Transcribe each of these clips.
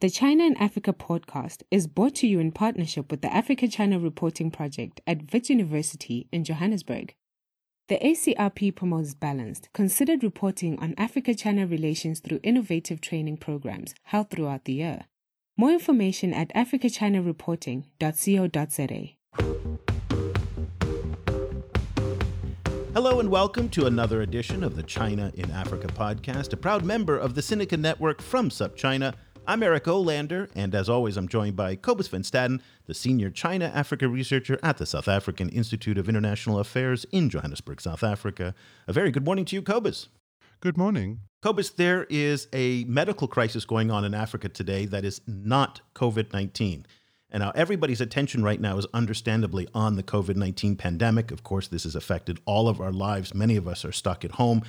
The China and Africa podcast is brought to you in partnership with the Africa China Reporting Project at Wits University in Johannesburg. The ACRP promotes balanced, considered reporting on Africa China relations through innovative training programs held throughout the year. More information at africachinareporting.co.za. Hello and welcome to another edition of the China in Africa podcast, a proud member of the Sinica Network from SupChina. I'm Eric Olander, and as always, I'm joined by Cobus van Staden, the senior China Africa researcher at the South African Institute of International Affairs in Johannesburg, South Africa. A very good morning to you, Cobus. Good morning. Cobus, there is a medical crisis going on in Africa today that is not COVID 19. And now everybody's attention right now is understandably on the COVID 19 pandemic. Of course, this has affected all of our lives. Many of us are stuck at home.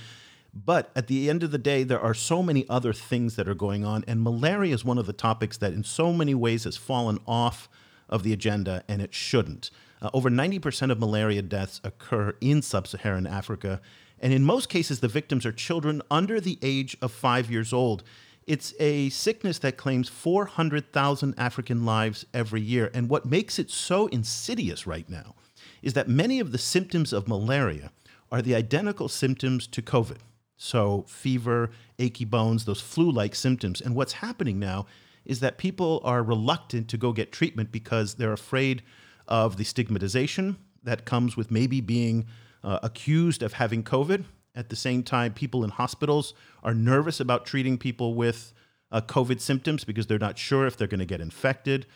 But at the end of the day, there are so many other things that are going on, and malaria is one of the topics that, in so many ways, has fallen off of the agenda, and it shouldn't. Uh, over 90% of malaria deaths occur in sub Saharan Africa, and in most cases, the victims are children under the age of five years old. It's a sickness that claims 400,000 African lives every year, and what makes it so insidious right now is that many of the symptoms of malaria are the identical symptoms to COVID. So, fever, achy bones, those flu like symptoms. And what's happening now is that people are reluctant to go get treatment because they're afraid of the stigmatization that comes with maybe being uh, accused of having COVID. At the same time, people in hospitals are nervous about treating people with uh, COVID symptoms because they're not sure if they're going to get infected.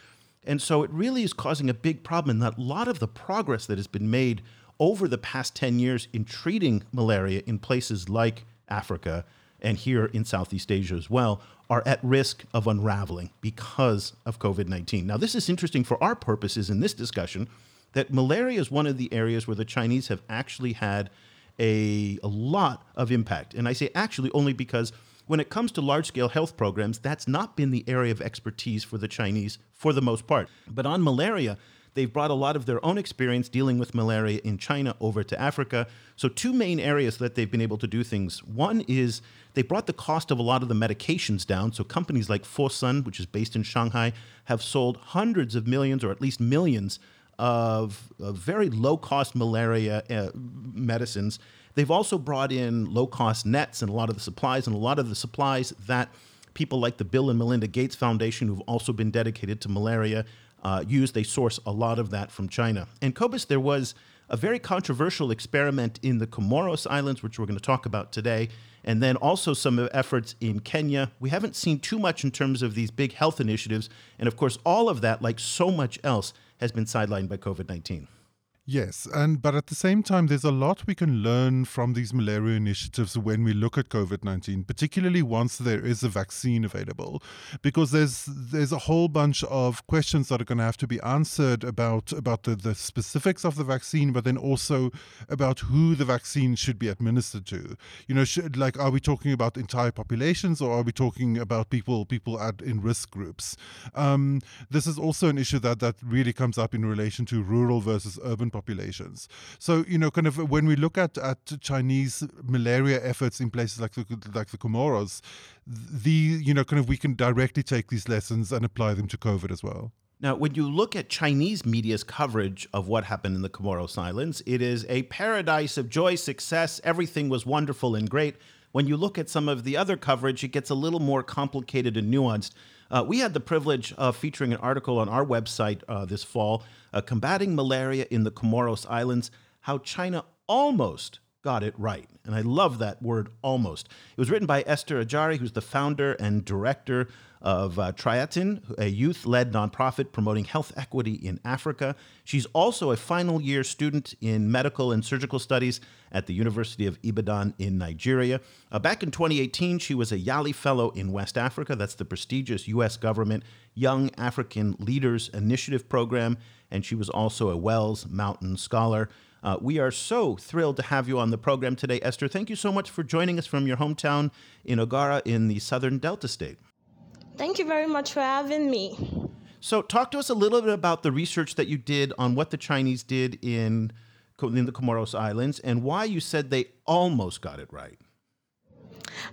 And so it really is causing a big problem. And a lot of the progress that has been made over the past 10 years in treating malaria in places like Africa, and here in Southeast Asia as well, are at risk of unraveling because of COVID 19. Now, this is interesting for our purposes in this discussion that malaria is one of the areas where the Chinese have actually had a, a lot of impact. And I say actually only because when it comes to large scale health programs, that's not been the area of expertise for the Chinese for the most part. But on malaria, They've brought a lot of their own experience dealing with malaria in China over to Africa. So, two main areas that they've been able to do things. One is they brought the cost of a lot of the medications down. So, companies like Fosun, which is based in Shanghai, have sold hundreds of millions or at least millions of, of very low cost malaria uh, medicines. They've also brought in low cost nets and a lot of the supplies, and a lot of the supplies that people like the Bill and Melinda Gates Foundation, who've also been dedicated to malaria, uh, use. They source a lot of that from China. And Cobus, there was a very controversial experiment in the Comoros Islands, which we're going to talk about today, and then also some efforts in Kenya. We haven't seen too much in terms of these big health initiatives. And of course, all of that, like so much else, has been sidelined by COVID 19. Yes, and but at the same time, there's a lot we can learn from these malaria initiatives when we look at COVID nineteen, particularly once there is a vaccine available, because there's there's a whole bunch of questions that are going to have to be answered about about the, the specifics of the vaccine, but then also about who the vaccine should be administered to. You know, should, like are we talking about entire populations or are we talking about people people at in risk groups? Um, this is also an issue that that really comes up in relation to rural versus urban populations. So, you know, kind of when we look at, at Chinese malaria efforts in places like the, like the Comoros, the, you know, kind of we can directly take these lessons and apply them to COVID as well. Now, when you look at Chinese media's coverage of what happened in the Comoros Islands, it is a paradise of joy, success. Everything was wonderful and great. When you look at some of the other coverage, it gets a little more complicated and nuanced. Uh, we had the privilege of featuring an article on our website uh, this fall, uh, Combating Malaria in the Comoros Islands, how China almost got it right. And I love that word almost. It was written by Esther Ajari, who's the founder and director of uh, TriHealthon, a youth led nonprofit promoting health equity in Africa. She's also a final year student in medical and surgical studies at the University of Ibadan in Nigeria. Uh, back in 2018, she was a Yali Fellow in West Africa. That's the prestigious U.S. government Young African Leaders Initiative program. And she was also a Wells Mountain Scholar. Uh, we are so thrilled to have you on the program today, Esther. Thank you so much for joining us from your hometown in Oghara in the southern Delta State. Thank you very much for having me. So, talk to us a little bit about the research that you did on what the Chinese did in, in the Comoros Islands and why you said they almost got it right.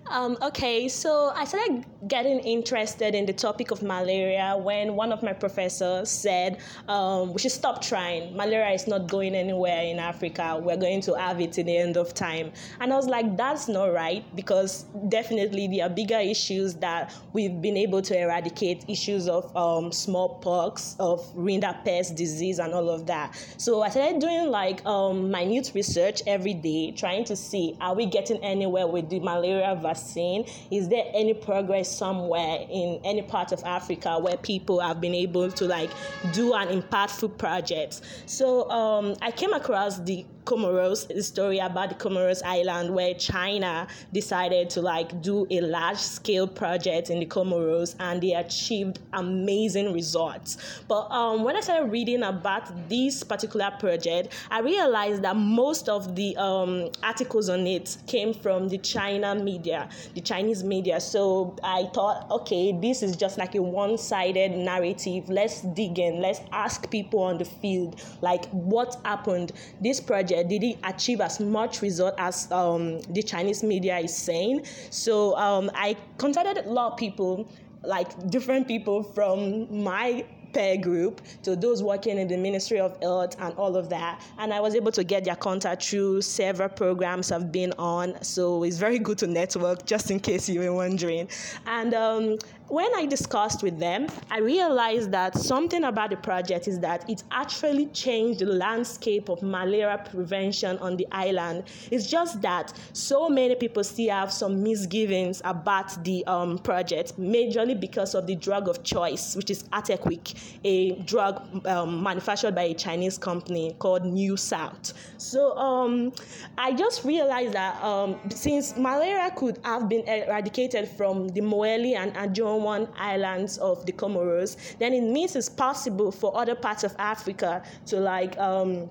Um, okay, so I started getting interested in the topic of malaria when one of my professors said um, we should stop trying. Malaria is not going anywhere in Africa. We're going to have it in the end of time. And I was like, that's not right because definitely there are bigger issues that we've been able to eradicate issues of um, smallpox, of rinderpest disease, and all of that. So I started doing like um, minute research every day, trying to see are we getting anywhere with the malaria vaccine? Is there any progress somewhere in any part of Africa where people have been able to like do an impactful project? So um, I came across the Comoros, the story about the Comoros island where China decided to like do a large scale project in the Comoros and they achieved amazing results. But um, when I started reading about this particular project, I realized that most of the um, articles on it came from the China media, the Chinese media. So I thought, okay, this is just like a one sided narrative. Let's dig in, let's ask people on the field, like what happened. This project project didn't achieve as much result as um, the Chinese media is saying. So um, I contacted a lot of people, like different people from my peer group to those working in the Ministry of Health and all of that. And I was able to get their contact through several programs I've been on. So it's very good to network, just in case you were wondering. And um, when I discussed with them, I realized that something about the project is that it actually changed the landscape of malaria prevention on the island. It's just that so many people still have some misgivings about the um, project, majorly because of the drug of choice, which is Artequick, a drug um, manufactured by a Chinese company called New South. So um, I just realized that um, since malaria could have been eradicated from the Mohéli and Anjouan islands of the Comoros, then it means it's possible for other parts of Africa to like um,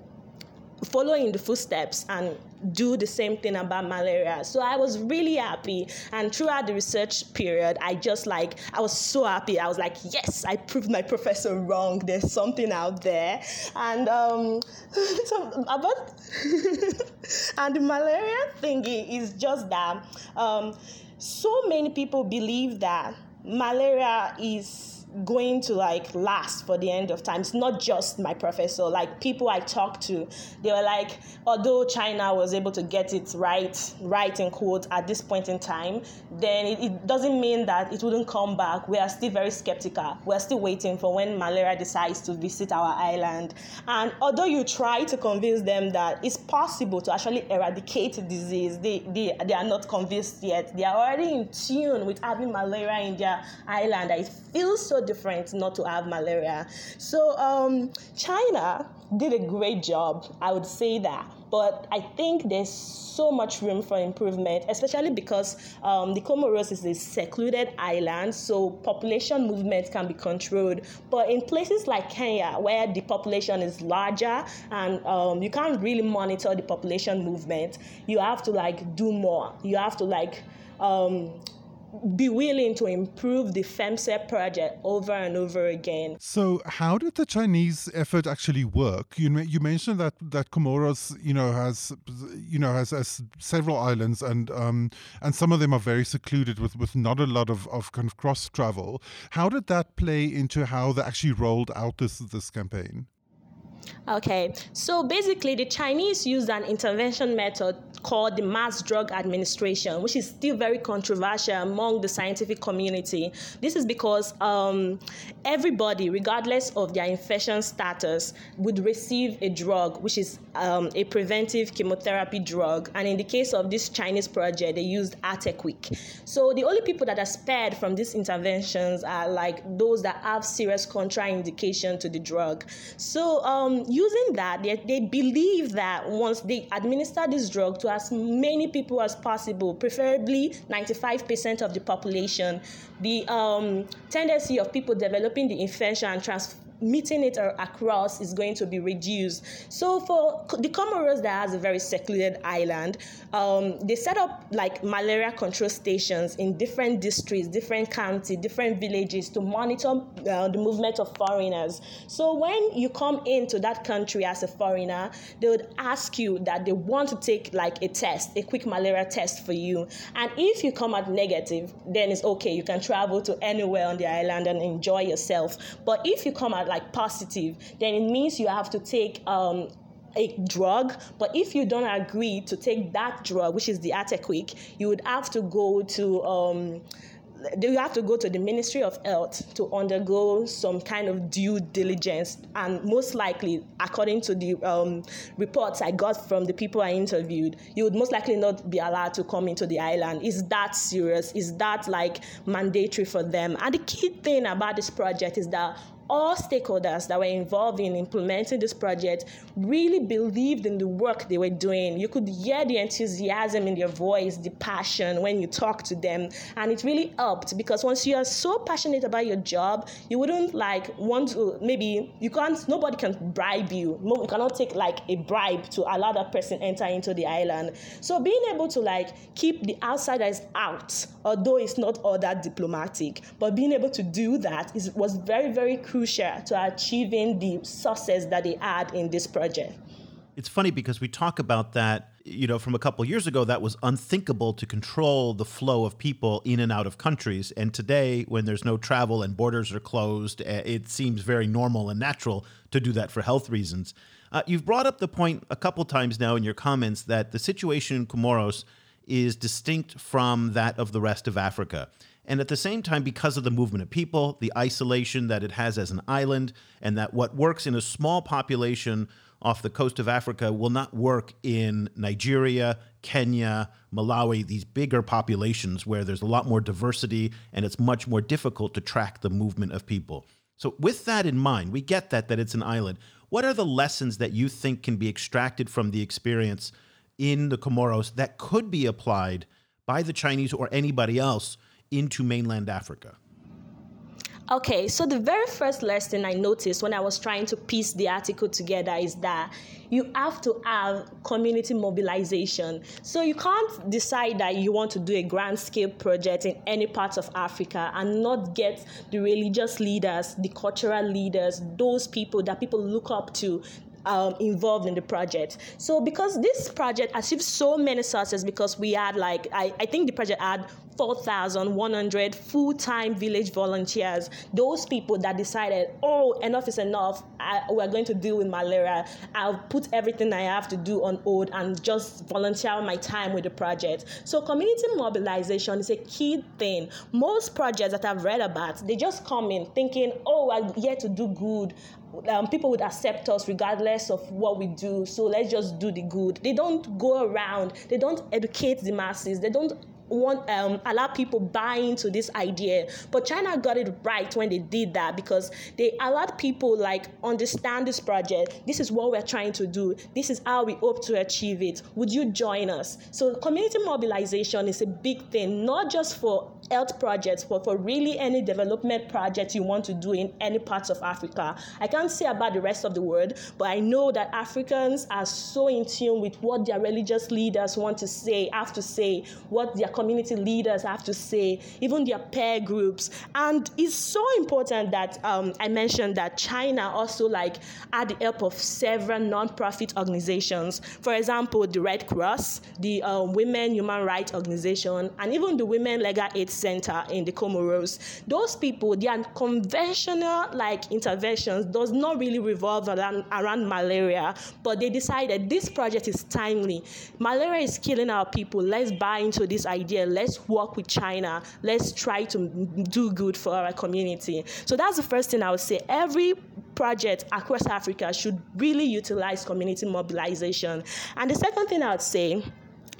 follow in the footsteps and do the same thing about malaria. So I was really happy. And throughout the research period, I just like, I was so happy. I was like, yes, I proved my professor wrong. There's something out there. And um, so about, and the malaria thingy is just that um, so many people believe that malaria is going to like last for the end of time. It's not just my professor, like people I talked to, they were like, although China was able to get it right, right in quote at this point in time, then it, it doesn't mean that it wouldn't come back. We are still very skeptical. We're still waiting for when malaria decides to visit our island. And although you try to convince them that it's possible to actually eradicate disease, they, they, they are not convinced yet. They are already in tune with having malaria in their island. It feels so different not to have malaria. So um, China did a great job, I would say that. But I think there's so much room for improvement, especially because um, the Comoros is a secluded island, so population movement can be controlled. But in places like Kenya, where the population is larger and um, you can't really monitor the population movement, you have to like do more. You have to like um, be willing to improve the FEMSE project over and over again. So, how did the Chinese effort actually work? You you mentioned that that Comoros, you know, has you know has, has several islands, and um, and some of them are very secluded with with not a lot of, of kind of cross travel. How did that play into how they actually rolled out this this campaign? Okay, so basically, the Chinese used an intervention method called the mass drug administration, which is still very controversial among the scientific community. This is because um, everybody, regardless of their infection status, would receive a drug, which is um, a preventive chemotherapy drug. And in the case of this Chinese project, they used Artequick. So the only people that are spared from these interventions are like those that have serious contraindication to the drug. So um, using that, they, they believe that once they administer this drug to as many people as possible, preferably 95% of the population, the um, tendency of people developing the infection and trans- meeting it across is going to be reduced. So for the Comoros that has a very secluded island, um, they set up like malaria control stations in different districts, different counties, different villages to monitor uh, the movement of foreigners. So when you come into that country as a foreigner, they would ask you that they want to take like a test, a quick malaria test for you. And if you come out negative, then it's okay. You can travel to anywhere on the island and enjoy yourself. But if you come out like positive, then it means you have to take um, a drug, but if you don't agree to take that drug, which is the Artequick, you would have to go to um, you have to go to the Ministry of Health to undergo some kind of due diligence, and most likely, according to the um, reports I got from the people I interviewed, you would most likely not be allowed to come into the island. Is that serious? Is that like mandatory for them? And the key thing about this project is that all stakeholders that were involved in implementing this project really believed in the work they were doing. You could hear the enthusiasm in their voice, the passion when you talk to them, and it really helped because once you are so passionate about your job, you wouldn't like want to maybe you can't nobody can bribe you. You cannot take like a bribe to allow that person enter into the island. So being able to like keep the outsiders out, although it's not all that diplomatic, but being able to do that is was very very crucial crucial to achieving the success that they had in this project. It's funny because we talk about that, you know, from a couple years ago, that was unthinkable to control the flow of people in and out of countries. And today, when there's no travel and borders are closed, eh, it seems very normal and natural to do that for health reasons. Uh, you've brought up the point a couple times now in your comments that the situation in Comoros is distinct from that of the rest of Africa. And at the same time, because of the movement of people, the isolation that it has as an island, and that what works in a small population off the coast of Africa will not work in Nigeria, Kenya, Malawi, these bigger populations where there's a lot more diversity and it's much more difficult to track the movement of people. So, with that in mind, we get that that it's an island. What are the lessons that you think can be extracted from the experience in the Comoros that could be applied by the Chinese or anybody else into mainland Africa? Okay, so the very first lesson I noticed when I was trying to piece the article together is that you have to have community mobilization. So you can't decide that you want to do a grand scale project in any part of Africa and not get the religious leaders, the cultural leaders, those people that people look up to um, involved in the project. So because this project achieved so many success because we had like I, I think the project had 4,100 full-time village volunteers. Those people that decided, oh, enough is enough. I, we're going to deal with malaria. I'll put everything I have to do on hold and just volunteer my time with the project. So community mobilization is a key thing. Most projects that I've read about, they just come in thinking, oh, I'm here to do good um, people would accept us regardless of what we do. So let's just do the good. They don't go around. They don't educate the masses. They don't want um, allow people buy into this idea. But China got it right when they did that because they allowed people like understand this project. This is what we're trying to do. This is how we hope to achieve it. Would you join us? So community mobilization is a big thing, not just for health projects, but for really any development project you want to do in any parts of Africa. I can't say about the rest of the world, but I know that Africans are so in tune with what their religious leaders want to say, have to say, what their community leaders have to say, even their peer groups. And it's so important that um, I mentioned that China also like had the help of several non-profit organizations. For example, the Red Cross, the um, Women Human Rights Organization, and even the Women Legal Aid Center in the Comoros. Those people, their conventional like interventions does not really revolve around, around malaria, but they decided this project is timely. Malaria is killing our people. Let's buy into this idea. Let's work with China. Let's try to do good for our community. So that's the first thing I would say. Every project across Africa should really utilize community mobilization. And the second thing I would say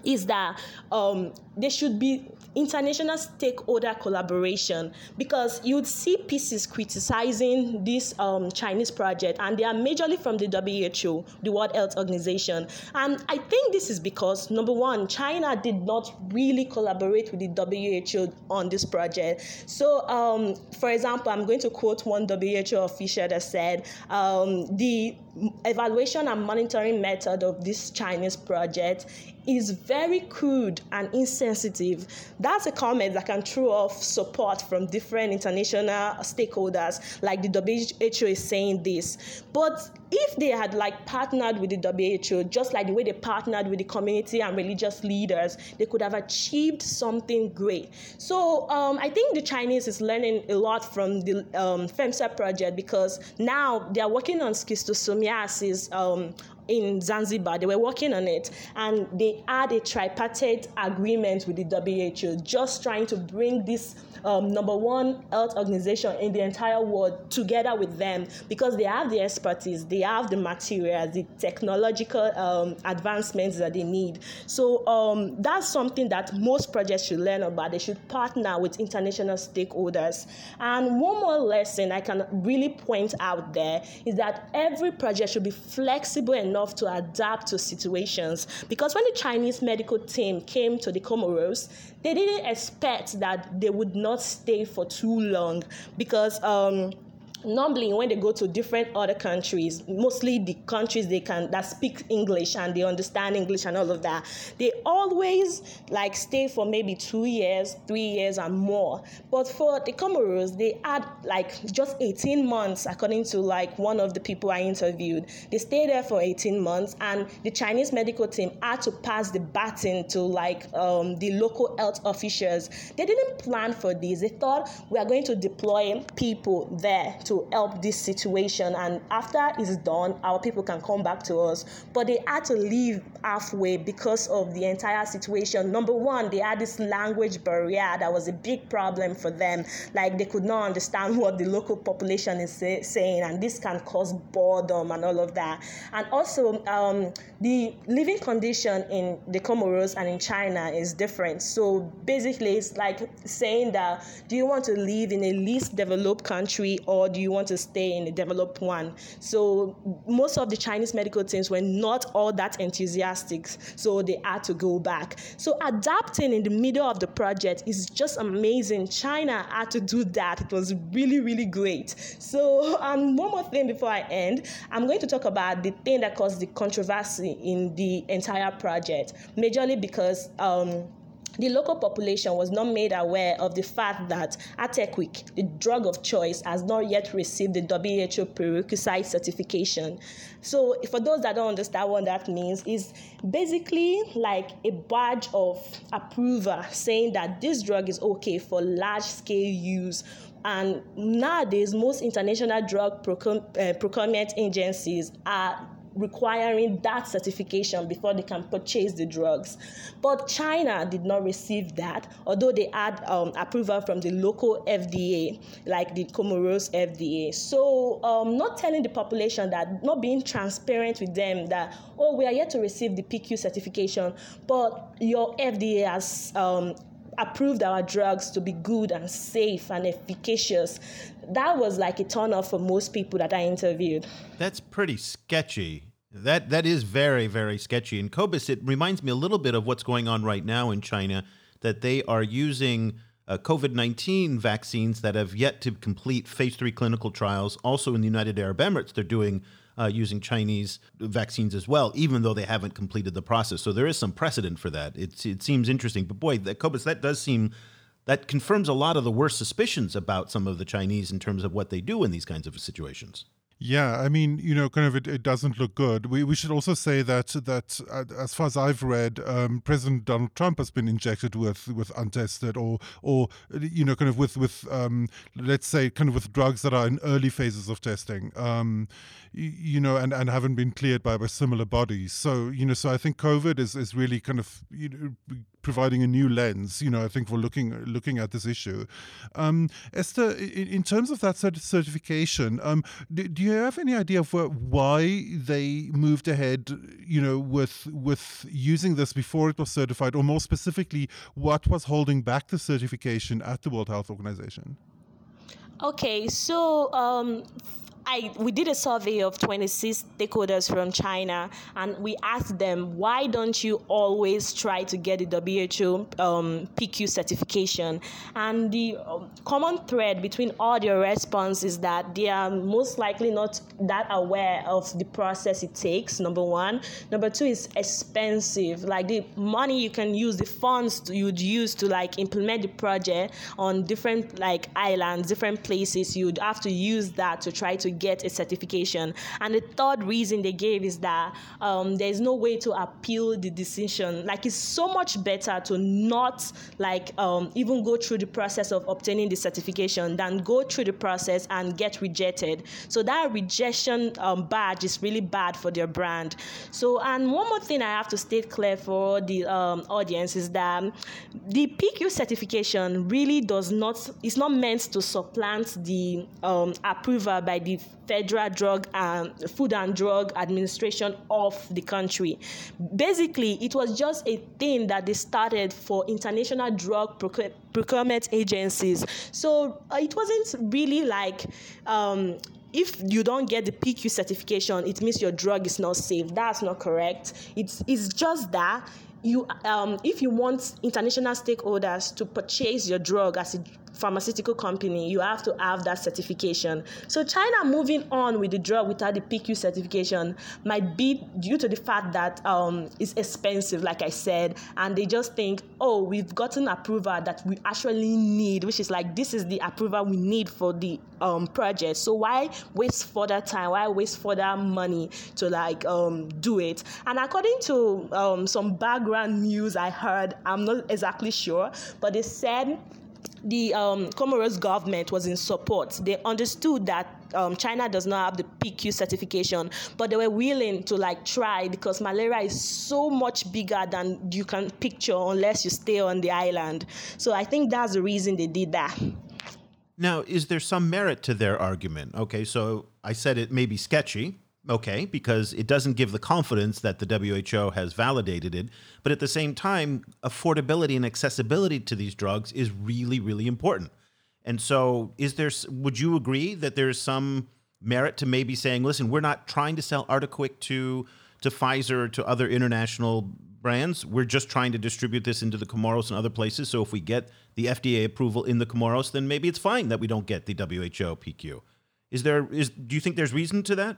is that um, there should be international stakeholder collaboration because you'd see pieces criticizing this um, Chinese project, and they are majorly from the WHO, the World Health Organization. And I think this is because, number one, China did not really collaborate with the WHO on this project. So, um, for example, I'm going to quote one WHO official that said um, the evaluation and monitoring method of this Chinese project is very crude and insensitive. That's a comment that can throw off support from different international stakeholders, like the WHO is saying this. But if they had like partnered with the WHO, just like the way they partnered with the community and religious leaders, they could have achieved something great. So um, I think the Chinese is learning a lot from the um, FEMSE project because now they are working on schistosomiasis um, in Zanzibar. They were working on it and they had a tripartite agreement with the WHO, just trying to bring this um, number one health organization in the entire world together with them because they have the expertise, they have the materials, the technological um, advancements that they need. So um, that's something that most projects should learn about. They should partner with international stakeholders. And one more lesson I can really point out there is that every project should be flexible enough to adapt to situations. Because when the Chinese medical team came to the Comoros, they didn't expect that they would not stay for too long because um, normally when they go to different other countries mostly the countries they can that speak english and they understand english and all of that they always like stay for maybe two years three years and more. But for the comoros they had like just 18 months according to like one of the people i interviewed. They stayed there for 18 months and the chinese medical team had to pass the baton to like um, the local health officials. They didn't plan for this. They thought we are going to deploy people there to to help this situation. And after it's done, our people can come back to us. But they had to leave halfway because of the entire situation. Number one, they had this language barrier that was a big problem for them. Like they could not understand what the local population is say, saying, and this can cause boredom and all of that. And also, um, the living condition in the Comoros and in China is different. So basically, it's like saying that do you want to live in a least developed country or do you want to stay in a developed one? So most of the Chinese medical teams were not all that enthusiastic, so they had to go back. So adapting in the middle of the project is just amazing. China had to do that. It was really, really great. So, and one more thing before I end, I'm going to talk about the thing that caused the controversy in the entire project, majorly because. Um, the local population was not made aware of the fact that Artequick, the drug of choice, has not yet received the WHO prerequisite certification. So, for those that don't understand what that means, is basically like a badge of approval saying that this drug is okay for large scale use and nowadays most international drug uh, procurement agencies are requiring that certification before they can purchase the drugs. But China did not receive that, although they had um, approval from the local FDA, like the Comoros FDA. So, um, not telling the population that, not being transparent with them that, oh, we are yet to receive the PQ certification, but your FDA has um, approved our drugs to be good and safe and efficacious. That was like a turn off for most people that I interviewed. That's pretty sketchy. That that is very very sketchy. And Cobus, it reminds me a little bit of what's going on right now in China, that they are using uh, COVID nineteen vaccines that have yet to complete phase three clinical trials. Also in the United Arab Emirates, they're doing uh, using Chinese vaccines as well, even though they haven't completed the process. So there is some precedent for that. It's it seems interesting, but boy, that, Cobus, that does seem that confirms a lot of the worst suspicions about some of the Chinese in terms of what they do in these kinds of situations. Yeah, I mean, you know, kind of it, it doesn't look good. We, we should also say that that uh, as far as I've read, um, President Donald Trump has been injected with with untested or or you know, kind of with with um, let's say kind of with drugs that are in early phases of testing, um, you, you, know, and, and haven't been cleared by, by similar bodies. So you know, so I think COVID is is really kind of you know, providing a new lens, you know, I think for looking looking at this issue. Um, Esther, in, in, terms of that certification, um, do, do, you have any idea of why they moved ahead, you know, with with using this before it was certified, or more specifically, what was holding back the certification at the World Health Organization? Okay, so um, I we did a survey of 26 stakeholders from China, and we asked them why don't you always try to get the WHO um, PQ certification? And the um, common thread between all their response is that they are most likely not that aware of the process it takes. Number one, number two is expensive. Like the money you can use, the funds you'd use to like implement the project on different like islands, different places, you'd have to use that to try to get a certification. And the third reason they gave is that um, there's no way to appeal the decision. Like it's so much better to not like um, even go through the process of obtaining the certification than go through the process and get rejected. So that rejection um, badge is really bad for their brand. So and one more thing I have to state clear for the um, audience is that the PQ certification really does not is not meant to supplant the um, approval by the Federal Drug and Food and Drug Administration of the country. Basically, it was just a thing that they started for international drug procurement agencies. So uh, it wasn't really like um, if you don't get the PQ certification, it means your drug is not safe. That's not correct. It's, it's just that you, um, if you want international stakeholders to purchase your drug as a pharmaceutical company, you have to have that certification. So China moving on with the drug without the PQ certification might be due to the fact that um, it's expensive, like I said, and they just think, oh, we've gotten approval that we actually need, which is like this is the approval we need for the um, project. So why waste further time? Why waste further money to like um, do it? And according to um, some background news I heard, I'm not exactly sure, but they said the um, Comoros government was in support. They understood that um, China does not have the PQ certification, but they were willing to like try because malaria is so much bigger than you can picture unless you stay on the island. So I think that's the reason they did that. Now, is there some merit to their argument? Okay, so I said it may be sketchy, okay, because it doesn't give the confidence that the WHO has validated it. But at the same time, affordability and accessibility to these drugs is really, really important. And so, is there? Would you agree that there's some merit to maybe saying, listen, we're not trying to sell Artequick to to Pfizer or to other international brands. We're just trying to distribute this into the Comoros and other places. So if we get the FDA approval in the Comoros, then maybe it's fine that we don't get the WHO PQ. Is there is do you think there's reason to that?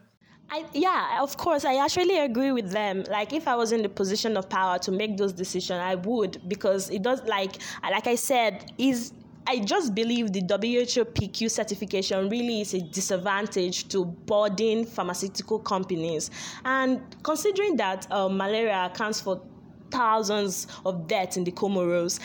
I, yeah, of course, I actually agree with them. Like, if I was in the position of power to make those decisions, I would because it does. Like, like I said, is I just believe the WHO PQ certification really is a disadvantage to boarding pharmaceutical companies. And considering that uh, malaria accounts for thousands of deaths in the Comoros,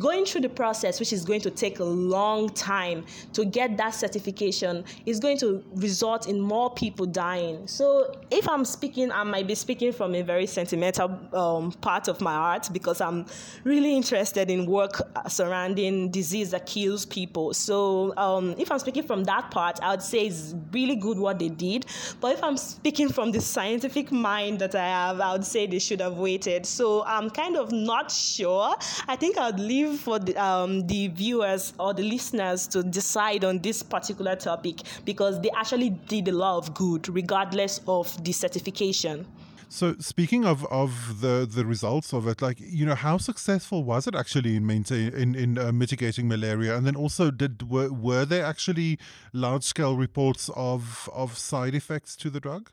going through the process, which is going to take a long time to get that certification, is going to result in more people dying. So, if I'm speaking, I might be speaking from a very sentimental um, part of my heart because I'm really interested in work surrounding disease that kills people. So, um, if I'm speaking from that part, I would say it's really good what they did. But if I'm speaking from the scientific mind that I have, I would say they should have waited. So, I'm kind of not sure. I think I'd leave for the, um, the viewers or the listeners to decide on this particular topic because they actually did a lot of good regardless of the certification. So speaking of, of the, the results of it, like you know, how successful was it actually in maintain in in uh, mitigating malaria? And then also, did were, were there actually large scale reports of of side effects to the drug?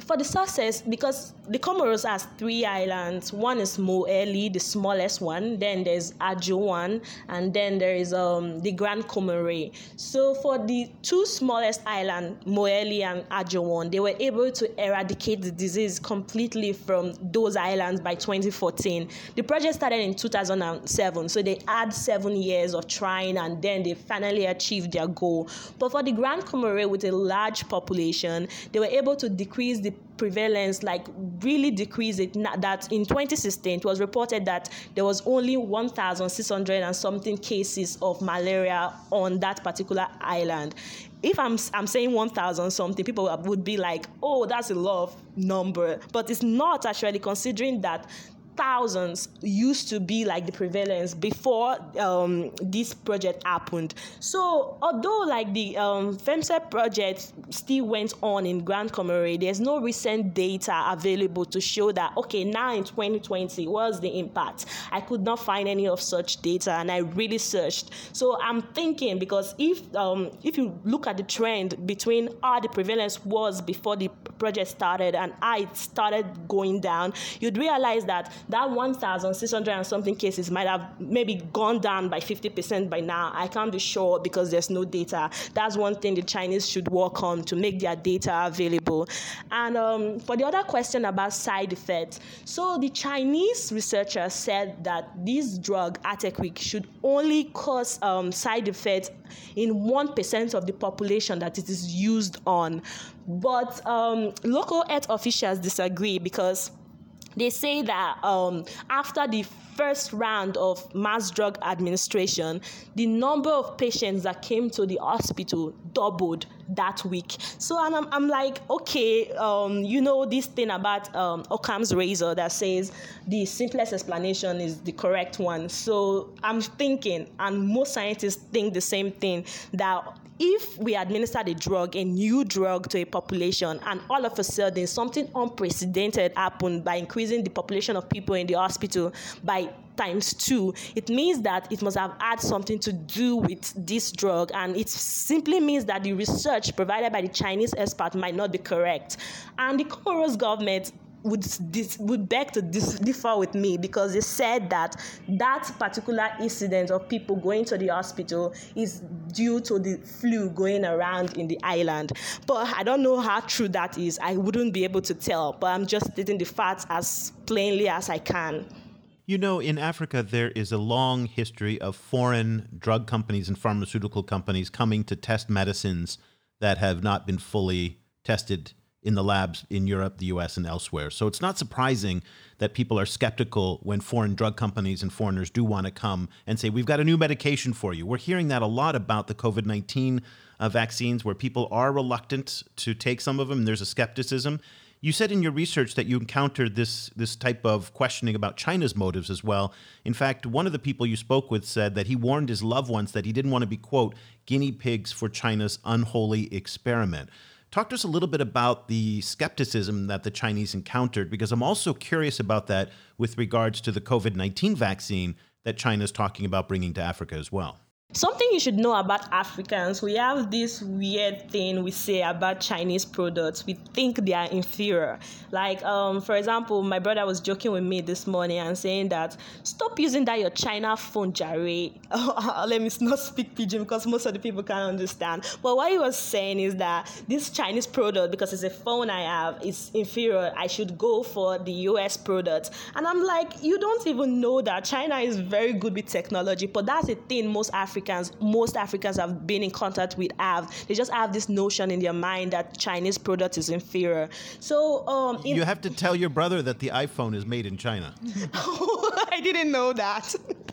For the success, because the Comoros has three islands. One is Mohéli, the smallest one. Then there's Anjouan, and then there is um, the Grand Comore. So for the two smallest islands, Mohéli and Anjouan, they were able to eradicate the disease completely from those islands by 2014. The project started in 2007, so they had seven years of trying, and then they finally achieved their goal. But for the Grand Comore, with a large population, they were able to decrease the prevalence, like really decrease it. That in 2016, it was reported that there was only 1,600 and something cases of malaria on that particular island. If I'm, I'm saying 1,000 something, people would be like, oh, that's a lot number. But it's not actually, considering that thousands used to be like the prevalence before um, this project happened. So although like the um, FEMSE project still went on in Grand Comore, there's no recent data available to show that okay now in 2020 what's the impact? I could not find any of such data, and I really searched. So I'm thinking because if um, if you look at the trend between how the prevalence was before the project started and how it started going down, you'd realize that that 1,600 and something cases might have maybe gone down by 50% by now. I can't be sure because there's no data. That's one thing the Chinese should work on to make their data available. And um, for the other question about side effects, so the Chinese researchers said that this drug, Artequick, should only cause um, side effects in 1% of the population that it is used on. But um, local health officials disagree because they say that um, after the first round of mass drug administration, the number of patients that came to the hospital doubled that week. So, and I'm, I'm like, okay, um, you know, this thing about um, Occam's razor that says the simplest explanation is the correct one. So, I'm thinking, and most scientists think the same thing, that if we administer a drug, a new drug to a population, and all of a sudden something unprecedented happened by increasing the population of people in the hospital by times two, it means that it must have had something to do with this drug, and it simply means that the research provided by the Chinese expert might not be correct. And the Comoros government would dis, would beg to dis, differ with me because they said that that particular incident of people going to the hospital is due to the flu going around in the island. But I don't know how true that is. I wouldn't be able to tell. But I'm just stating the facts as plainly as I can. You know, in Africa, there is a long history of foreign drug companies and pharmaceutical companies coming to test medicines that have not been fully tested in the labs in Europe, the US, and elsewhere. So it's not surprising that people are skeptical when foreign drug companies and foreigners do want to come and say, We've got a new medication for you. We're hearing that a lot about the COVID 19 uh, vaccines, where people are reluctant to take some of them. There's a skepticism. You said in your research that you encountered this this type of questioning about China's motives as well. In fact, one of the people you spoke with said that he warned his loved ones that he didn't want to be quote guinea pigs for China's unholy experiment. Talk to us a little bit about the skepticism that the Chinese encountered, because I'm also curious about that with regards to the COVID 19 vaccine that China is talking about bringing to Africa as well. Something you should know about Africans, we have this weird thing we say about Chinese products. We think they are inferior. Like, um, for example, my brother was joking with me this morning and saying that stop using that your China phone, Jerry. Let me not speak pidgin because most of the people can't understand. But what he was saying is that this Chinese product, because it's a phone I have, is inferior. I should go for the US product. And I'm like, you don't even know that China is very good with technology, but that's a thing most Africans Africans, most Africans have been in contact with have. They just have this notion in their mind that Chinese product is inferior. So um, you have to tell your brother that the iPhone is made in China. I didn't know that.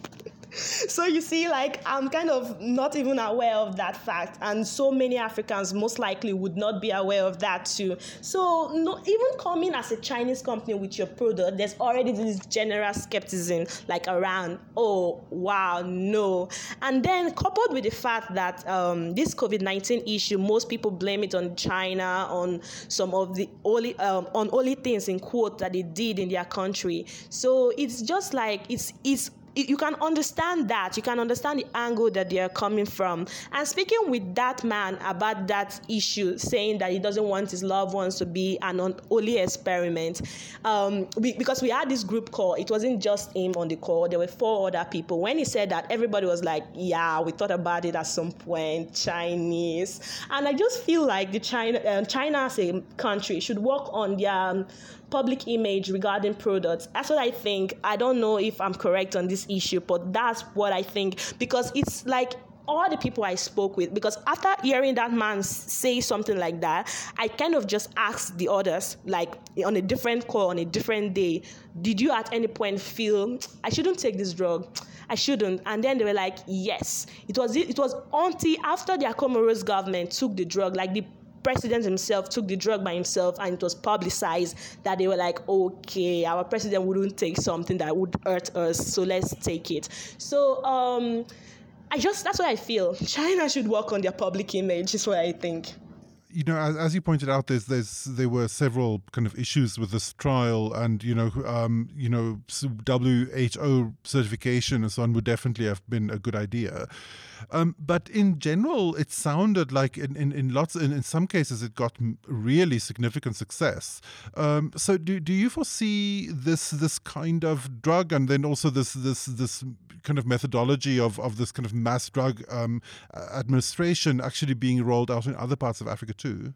so you see, like I'm kind of not even aware of that fact, and so many Africans most likely would not be aware of that too. So no, even coming as a Chinese company with your product, there's already this general skepticism like around, oh wow, no, and then coupled with the fact that um, this COVID nineteen issue, most people blame it on China, on some of the only um, on only things in quote that they did in their country. So it's just like it's it's you can understand that. You can understand the angle that they are coming from. And speaking with that man about that issue saying that he doesn't want his loved ones to be an only experiment um, we, because we had this group call. It wasn't just him on the call. There were four other people. When he said that everybody was like yeah we thought about it at some point chinese. And i just feel like the china uh, china as a country should work on their um, public image regarding products. That's what I think. I don't know if I'm correct on this issue, but that's what I think because it's like all the people I spoke with, because after hearing that man say something like that, I kind of just asked the others, like on a different call, on a different day, did you at any point feel I shouldn't take this drug? I shouldn't. And then they were like, yes. It was it was until after the Comoros government took the drug, like the president himself took the drug by himself and it was publicized that they were like, okay, our president wouldn't take something that would hurt us, so let's take it. So um, I just that's what I feel. China should work on their public image, is what I think you know, as, as, you pointed out, there's there's there were several kind of issues with this trial, and you know, um, you know, WHO certification and so on would definitely have been a good idea. Um, but in general, it sounded like in, in, in lots in, in some cases it got really significant success. Um, so do, do you foresee this this kind of drug and then also this this this kind of methodology of, of this kind of mass drug um, administration actually being rolled out in other parts of Africa too?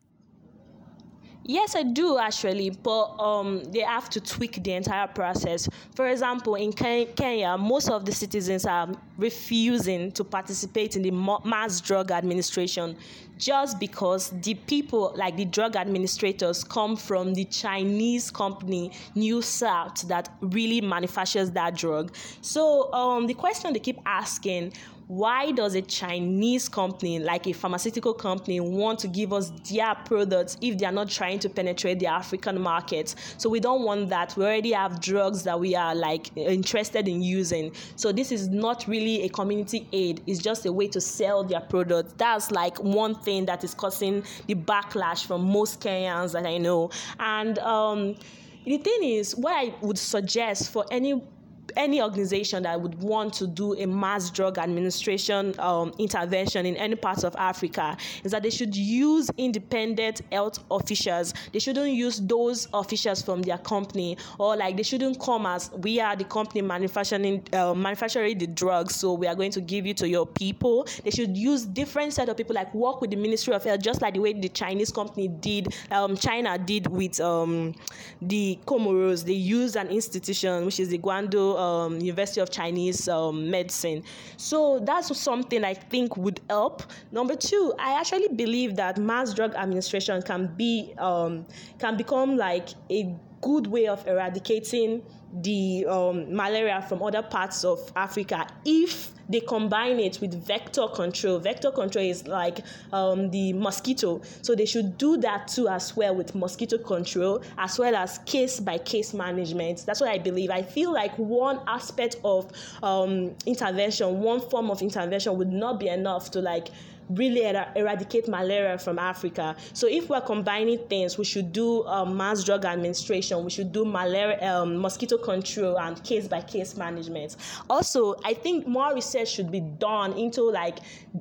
Yes, I do actually, but um, they have to tweak the entire process. For example, in Kenya, most of the citizens are refusing to participate in the mass drug administration just because the people, like the drug administrators, come from the Chinese company New South that really manufactures that drug. So um, the question they keep asking why does a Chinese company, like a pharmaceutical company, want to give us their products if they are not trying to penetrate the African market? So we don't want that. We already have drugs that we are like interested in using. So this is not really a community aid. It's just a way to sell their products. That's like one thing that is causing the backlash from most Kenyans that I know. And um, the thing is, what I would suggest for any any organization that would want to do a mass drug administration um, intervention in any part of Africa is that they should use independent health officials. They shouldn't use those officials from their company, or like they shouldn't come as we are the company manufacturing uh, manufacturing the drugs, so we are going to give you to your people. They should use different set of people, like work with the Ministry of Health, just like the way the Chinese company did, um, China did with um, the Comoros. They used an institution, which is the Guangdong um, University of Chinese um, Medicine. So that's something I think would help. Number two, I actually believe that mass drug administration can be um, can become like a good way of eradicating the um, malaria from other parts of Africa if they combine it with vector control. Vector control is like um, the mosquito. So they should do that too as well with mosquito control as well as case by case management. That's what I believe. I feel like one aspect of um, intervention, one form of intervention would not be enough to like really er- eradicate malaria from Africa. So if we're combining things, we should do um, mass drug administration, we should do malaria, um, mosquito control, and case by case management. Also, I think more research should be done into like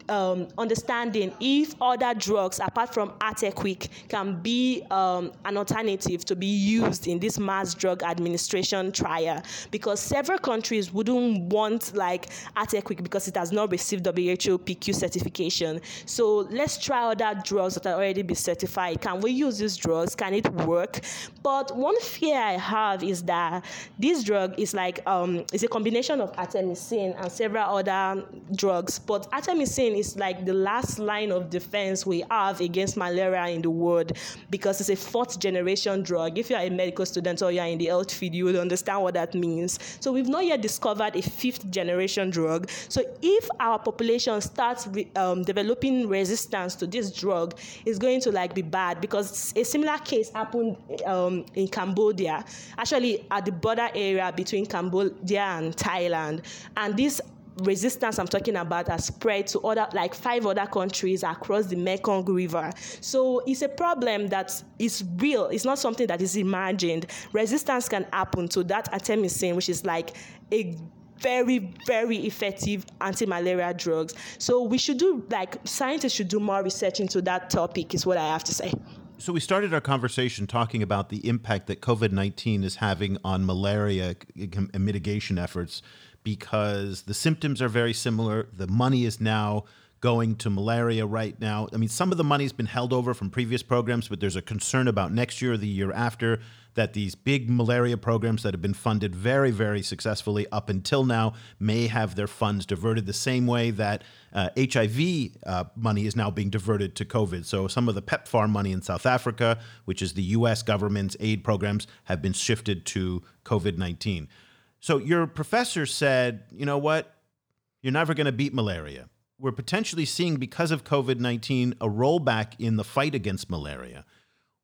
um, understanding if other drugs apart from Artequick can be um, an alternative to be used in this mass drug administration trial because several countries wouldn't want like Artequick because it has not received WHO PQ certification. So let's try other drugs that are already be certified. Can we use these drugs? Can it work? But one fear I have is that this drug is like um, it's a combination of artemisinin and several other drugs. But artemisinin is like the last line of defense we have against malaria in the world because it's a fourth generation drug. If you are a medical student or you are in the health field, you will understand what that means. So we've not yet discovered a fifth generation drug. So if our population starts um, developing developing resistance to this drug is going to like be bad because a similar case happened um, in Cambodia, actually at the border area between Cambodia and Thailand, and this resistance I'm talking about has spread to other like five other countries across the Mekong River. So it's a problem that is real. It's not something that is imagined. Resistance can happen to that artemisinin, which is like a very very effective anti-malaria drugs. So we should do like scientists should do more research into that topic is what i have to say. So we started our conversation talking about the impact that covid-19 is having on malaria mitigation efforts because the symptoms are very similar. The money is now going to malaria right now. I mean, some of the money's been held over from previous programs, but there's a concern about next year or the year after that these big malaria programs that have been funded very, very successfully up until now may have their funds diverted the same way that uh, HIV uh, money is now being diverted to COVID. So some of the PEPFAR money in South Africa, which is the US government's aid programs, have been shifted to COVID 19. So your professor said, you know what? You're never going to beat malaria we're potentially seeing, because of COVID 19, a rollback in the fight against malaria.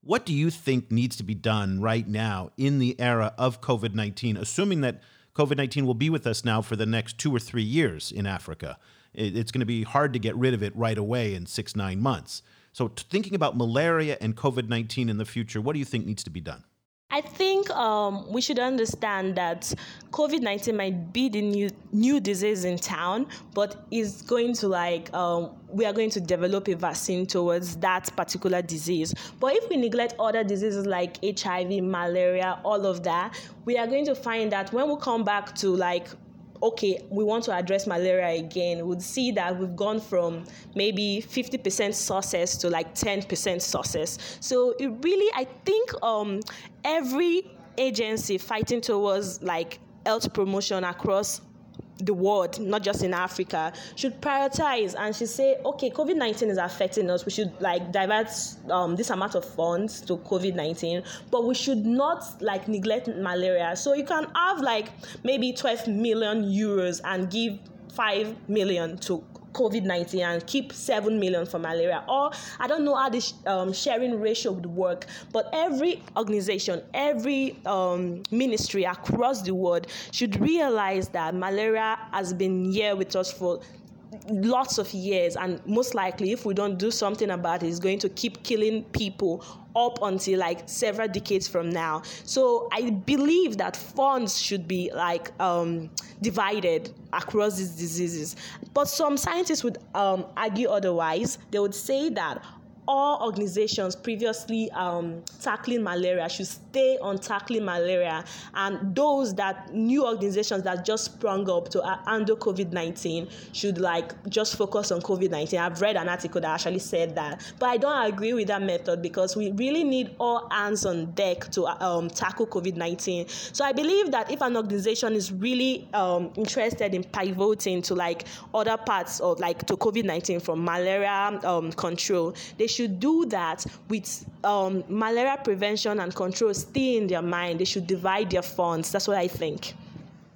What do you think needs to be done right now in the era of COVID 19, assuming that COVID 19 will be with us now for the next two or three years in Africa? It's going to be hard to get rid of it right away in six, nine months. So, thinking about malaria and COVID 19 in the future, what do you think needs to be done? I think um, we should understand that COVID 19 might be the new, new disease in town, but it's going to like, um, we are going to develop a vaccine towards that particular disease. But if we neglect other diseases like HIV, malaria, all of that, we are going to find that when we come back to like okay, we want to address malaria again, we'd see that we've gone from maybe 50% success to like 10% success. So it really, I think um, every agency fighting towards like health promotion across the world, not just in Africa, should prioritize and should say, okay, COVID 19 is affecting us. We should like divert um, this amount of funds to COVID 19, but we should not like neglect malaria. So you can have like maybe 12 million euros and give 5 million to COVID 19 and keep 7 million for malaria. Or I don't know how this um, sharing ratio would work, but every organization, every um, ministry across the world should realize that malaria has been here with us for lots of years and most likely if we don't do something about it it's going to keep killing people up until like several decades from now. So i believe that funds should be like um, divided across these diseases. But some scientists would um, argue otherwise. They would say that all organizations previously um, tackling malaria should stay on tackling malaria, and those that new organizations that just sprung up to handle COVID nineteen should like just focus on COVID nineteen. I've read an article that actually said that, but I don't agree with that method because we really need all hands on deck to um, tackle COVID nineteen. So I believe that if an organization is really um, interested in pivoting to like other parts of like to COVID nineteen from malaria um, control, they should do that with um, malaria prevention and control stay in their mind. They should divide their funds. That's what I think.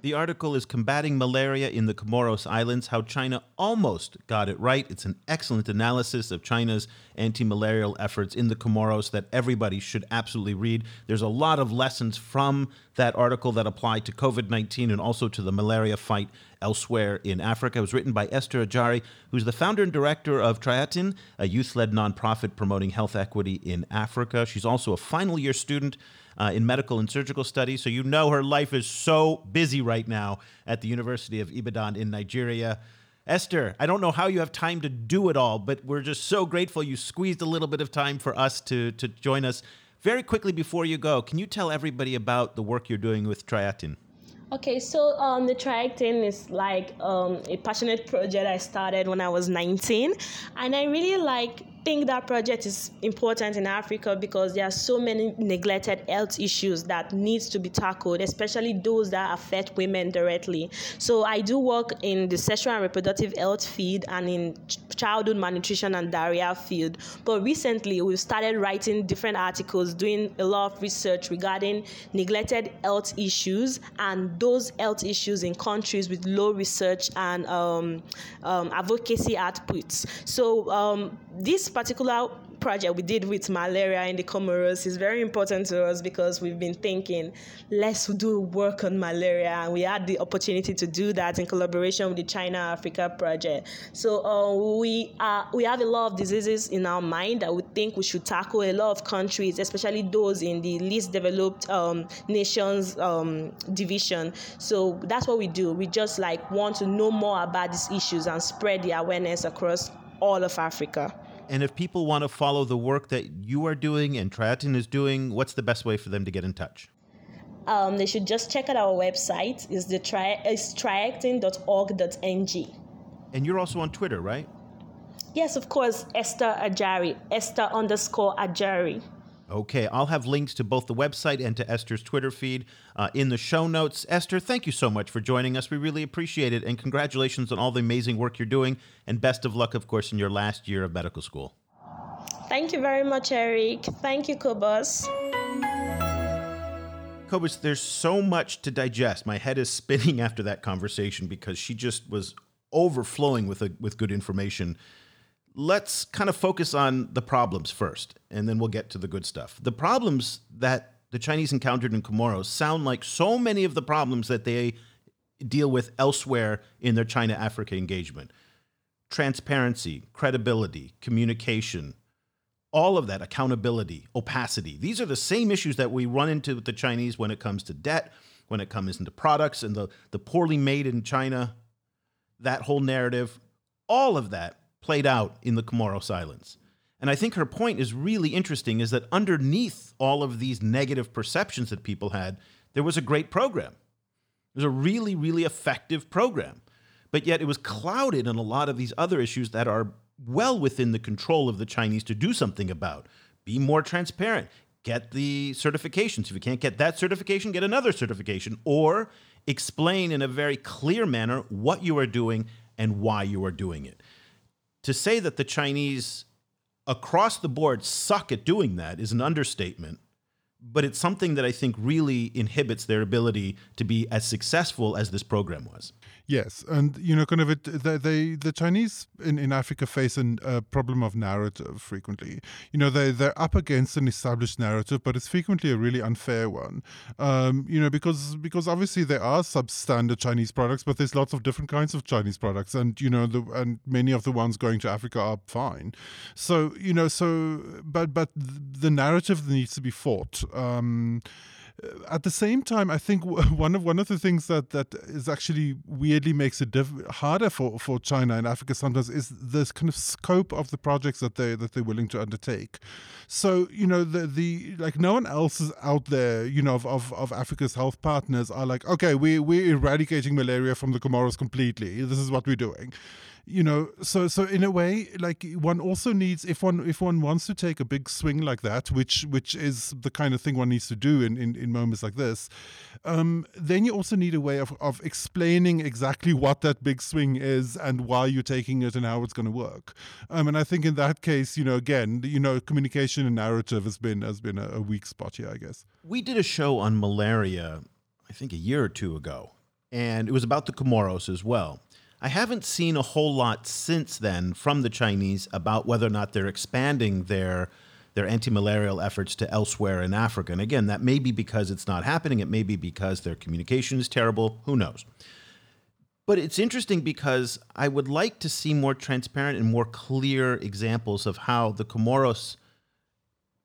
The article is Combating Malaria in the Comoros Islands How China Almost Got It Right. It's an excellent analysis of China's anti malarial efforts in the Comoros that everybody should absolutely read. There's a lot of lessons from that article that apply to COVID 19 and also to the malaria fight elsewhere in Africa. It was written by Esther Ajari, who's the founder and director of TriHealthon, a youth led nonprofit promoting health equity in Africa. She's also a final year student uh, in medical and surgical studies. So you know her life is so busy right now at the University of Ibadan in Nigeria. Esther, I don't know how you have time to do it all, but we're just so grateful you squeezed a little bit of time for us to, to join us. Very quickly before you go, can you tell everybody about the work you're doing with TriHealthon? Okay, so um, the TriHealthon is like um, a passionate project I started when I was 19, and I really like think that project is important in Africa because there are so many neglected health issues that needs to be tackled, especially those that affect women directly. So I do work in the sexual and reproductive health field and in childhood malnutrition and diarrhea field. But recently we've started writing different articles, doing a lot of research regarding neglected health issues and those health issues in countries with low research and um, um, advocacy outputs. So um, this particular project we did with malaria in the Comoros is very important to us because we've been thinking, let's do work on malaria, and we had the opportunity to do that in collaboration with the China Africa project. So uh, we are, we have a lot of diseases in our mind that we think we should tackle. A lot of countries, especially those in the least developed um, nations um, division. So that's what we do. We just like want to know more about these issues and spread the awareness across all of Africa. And if people want to follow the work that you are doing and TriHealthon is doing, what's the best way for them to get in touch? Um, they should just check out our website. It's the tri- it's triactin.org.ng. And you're also on Twitter, right? Yes, of course, Esther Ajari, Esther underscore Ajari. Okay, I'll have links to both the website and to Esther's Twitter feed uh, in the show notes. Esther, thank you so much for joining us. We really appreciate it. And congratulations on all the amazing work you're doing. And best of luck, of course, in your last year of medical school. Thank you very much, Eric. Thank you, Cobus. Cobus, there's so much to digest. My head is spinning after that conversation because she just was overflowing with a, with good information. Let's kind of focus on the problems first, and then we'll get to the good stuff. The problems that the Chinese encountered in Comoros sound like so many of the problems that they deal with elsewhere in their China Africa engagement transparency, credibility, communication, all of that accountability, opacity. These are the same issues that we run into with the Chinese when it comes to debt, when it comes into products and the, the poorly made in China, that whole narrative, all of that played out in the Comoros Islands. And I think her point is really interesting is that underneath all of these negative perceptions that people had, there was a great program. It was a really, really effective program. But yet it was clouded in a lot of these other issues that are well within the control of the Chinese to do something about. Be more transparent. Get the certifications. If you can't get that certification, get another certification. Or explain in a very clear manner what you are doing and why you are doing it. To say that the Chinese across the board suck at doing that is an understatement but it's something that I think really inhibits their ability to be as successful as this program was. Yes, and you know, kind of it. They, the Chinese in, in Africa face a problem of narrative frequently. You know, they they're up against an established narrative, but it's frequently a really unfair one. Um, you know, because because obviously there are substandard Chinese products, but there's lots of different kinds of Chinese products, and you know, the and many of the ones going to Africa are fine. So you know, so but but the narrative needs to be fought. Um, Uh, at the same time, I think one of one of the things that that is actually weirdly makes it diff- harder for, for China and Africa sometimes is this kind of scope of the projects that they that they're willing to undertake. So you know the the like no one else is out there. You know of, of, of Africa's health partners are like okay we we're eradicating malaria from the Comoros completely. This is what we're doing you know so so in a way like one also needs if one if one wants to take a big swing like that which which is the kind of thing one needs to do in in, in moments like this um, then you also need a way of, of explaining exactly what that big swing is and why you're taking it and how it's going to work. Um, and i think in that case you know again you know communication and narrative has been has been a, a weak spot here i guess. We did a show on malaria i think a year or two ago and it was about the comoros as well I haven't seen a whole lot since then from the Chinese about whether or not they're expanding their their anti-malarial efforts to elsewhere in Africa. And again, that may be because it's not happening. It may be because their communication is terrible. Who knows? But it's interesting because I would like to see more transparent and more clear examples of how the Comoros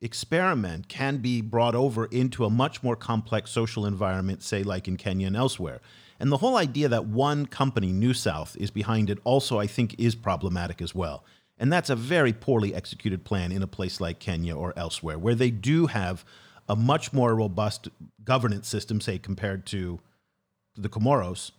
experiment can be brought over into a much more complex social environment, say, like in Kenya and elsewhere. And the whole idea that one company, New South, is behind it also, I think, is problematic as well. And that's a very poorly executed plan in a place like Kenya or elsewhere, where they do have a much more robust governance system, say, compared to the Comoros.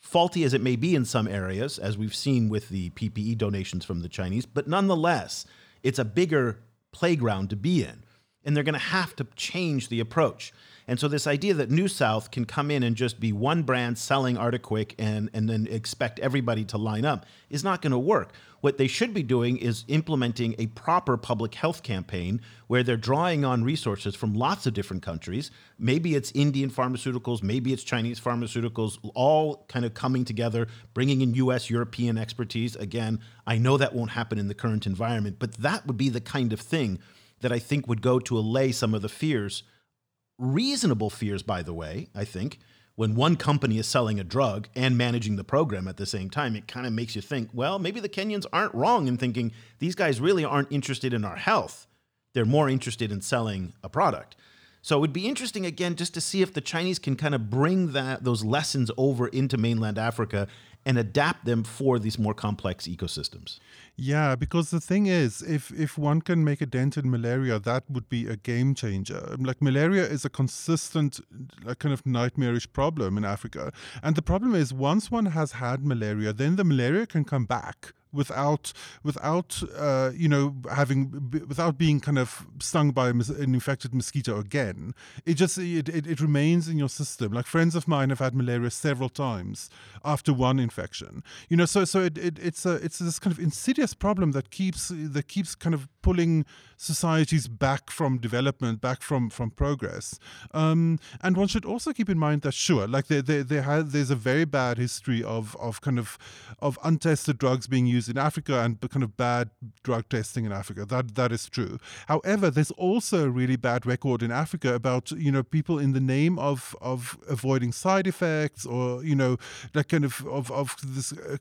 Faulty as it may be in some areas, as we've seen with the PPE donations from the Chinese, but nonetheless, it's a bigger playground to be in. And they're going to have to change the approach. And so this idea that New South can come in and just be one brand selling Artequick and, and then expect everybody to line up is not going to work. What they should be doing is implementing a proper public health campaign where they're drawing on resources from lots of different countries. Maybe it's Indian pharmaceuticals, maybe it's Chinese pharmaceuticals, all kind of coming together, bringing in US, European expertise. Again, I know that won't happen in the current environment, but that would be the kind of thing that I think would go to allay some of the fears reasonable fears, by the way, I think. When one company is selling a drug and managing the program at the same time, it kind of makes you think, well, maybe the Kenyans aren't wrong in thinking these guys really aren't interested in our health. They're more interested in selling a product. So it would be interesting again just to see if the Chinese can kind of bring that those lessons over into mainland Africa and adapt them for these more complex ecosystems. Yeah, because the thing is, if if one can make a dent in malaria, that would be a game changer. Like malaria is a consistent, like kind of nightmarish problem in Africa, and the problem is once one has had malaria, then the malaria can come back without without uh, you know having without being kind of stung by an infected mosquito again it just it, it, it, remains in your system. Like friends of mine have had malaria several times after one infection. You know so so it, it, it's a it's this kind of insidious problem that keeps that keeps kind of pulling societies back from development back from from progress um, and one should also keep in mind that sure like there there, there has, there's a very bad history of of kind of of untested drugs being used in Africa and kind of bad drug testing in Africa. That that is true. However, there's also a really bad record in Africa about you know people in the name of of avoiding side effects or you know that kind of of, of this uh,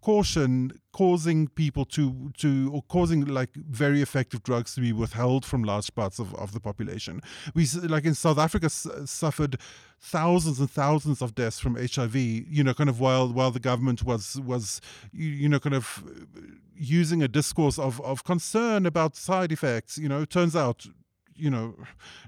caution causing people to to or causing like very effective drugs to be withheld from large parts of, of the population. We like in South Africa suffered thousands and thousands of deaths from HIV. You know, kind of while while the government was was you know kind of uh, using a discourse of of concern about side effects. You know, turns out you know,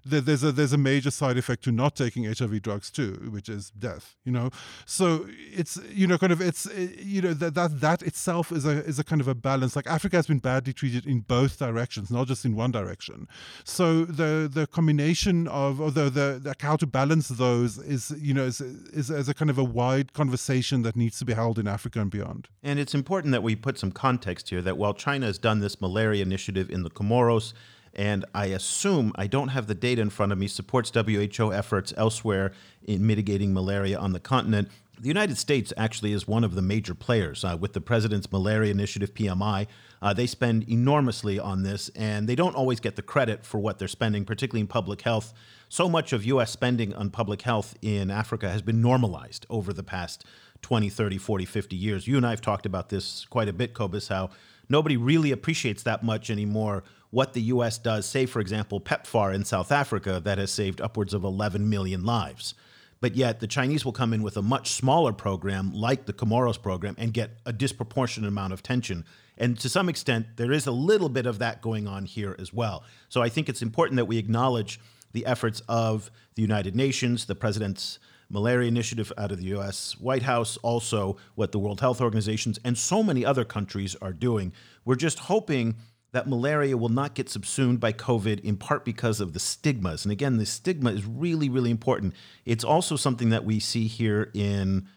there, there's a there's a major side effect to not taking HIV drugs too, which is death. You know, so it's you know kind of it's eh, you know that that that itself is a is a kind of a balance. Like Africa has been badly treated in both directions, not just in one direction. So the the combination of or the the, the how to balance those is you know is, is is a kind of a wide conversation that needs to be held in Africa and beyond. And it's important that we put some context here that while China has done this malaria initiative in the Comoros and I assume, I don't have the data in front of me, supports WHO efforts elsewhere in mitigating malaria on the continent. The United States actually is one of the major players uh, with the President's Malaria Initiative, PMI. Uh, they spend enormously on this, and they don't always get the credit for what they're spending, particularly in public health. So much of U.S. spending on public health in Africa has been normalized over the past 20, 30, 40, 50 years. You and I have talked about this quite a bit, Cobus, how nobody really appreciates that much anymore what the U.S. does, say, for example, PEPFAR in South Africa, that has saved upwards of 11 million lives. But yet, the Chinese will come in with a much smaller program like the Comoros program and get a disproportionate amount of attention. And to some extent, there is a little bit of that going on here as well. So I think it's important that we acknowledge the efforts of the United Nations, the president's malaria initiative out of the US White House, also what the World Health Organizations and so many other countries are doing. We're just hoping that malaria will not get subsumed by COVID in part because of the stigmas. And again, the stigma is really, really important. It's also something that we see here in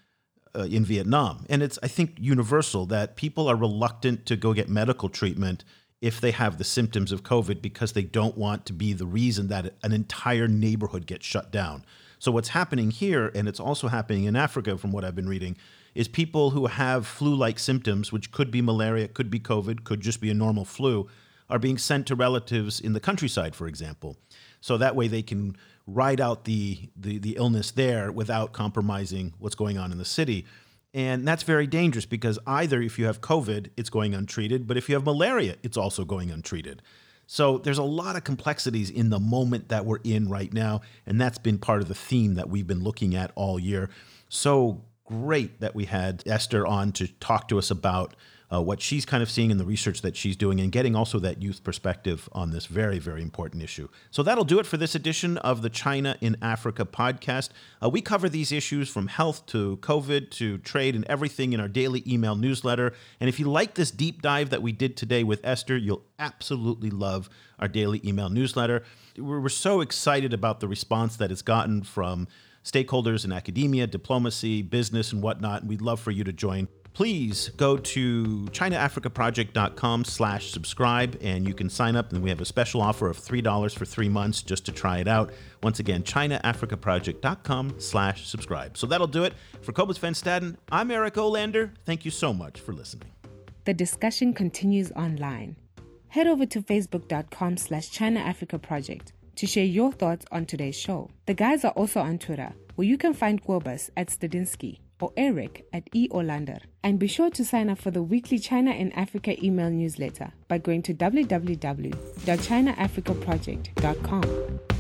uh, in Vietnam, and it's I think universal that people are reluctant to go get medical treatment if they have the symptoms of COVID because they don't want to be the reason that an entire neighborhood gets shut down. So what's happening here, and it's also happening in Africa, from what I've been reading, is people who have flu like symptoms, which could be malaria, could be COVID, could just be a normal flu, are being sent to relatives in the countryside, for example. So that way they can ride out the, the, the illness there without compromising what's going on in the city. And that's very dangerous because either if you have COVID, it's going untreated, but if you have malaria, it's also going untreated. So there's a lot of complexities in the moment that we're in right now. And that's been part of the theme that we've been looking at all year. So great that we had Esther on to talk to us about uh, what she's kind of seeing in the research that she's doing and getting also that youth perspective on this very, very important issue. So that'll do it for this edition of the China in Africa podcast. Uh, we cover these issues from health to COVID to trade and everything in our daily email newsletter. And if you like this deep dive that we did today with Esther, you'll absolutely love our daily email newsletter. We're, we're so excited about the response that it's gotten from stakeholders in academia, diplomacy, business, and whatnot. And we'd love for you to join. Please go to ChinaAfricaProject.com slash subscribe and you can sign up and we have a special offer of $3 for three months just to try it out. Once again, ChinaAfricaProject.com slash subscribe. So that'll do it. For Cobus Van Staden, I'm Eric Olander. Thank you so much for listening. The discussion continues online. Head over to facebook.com slash China Africa Project to share your thoughts on today's show. The guys are also on Twitter, where you can find Cobus at Stadenesque or Eric at E. Olander. And be sure to sign up for the weekly China and Africa email newsletter by going to www.chinaafricaproject.com.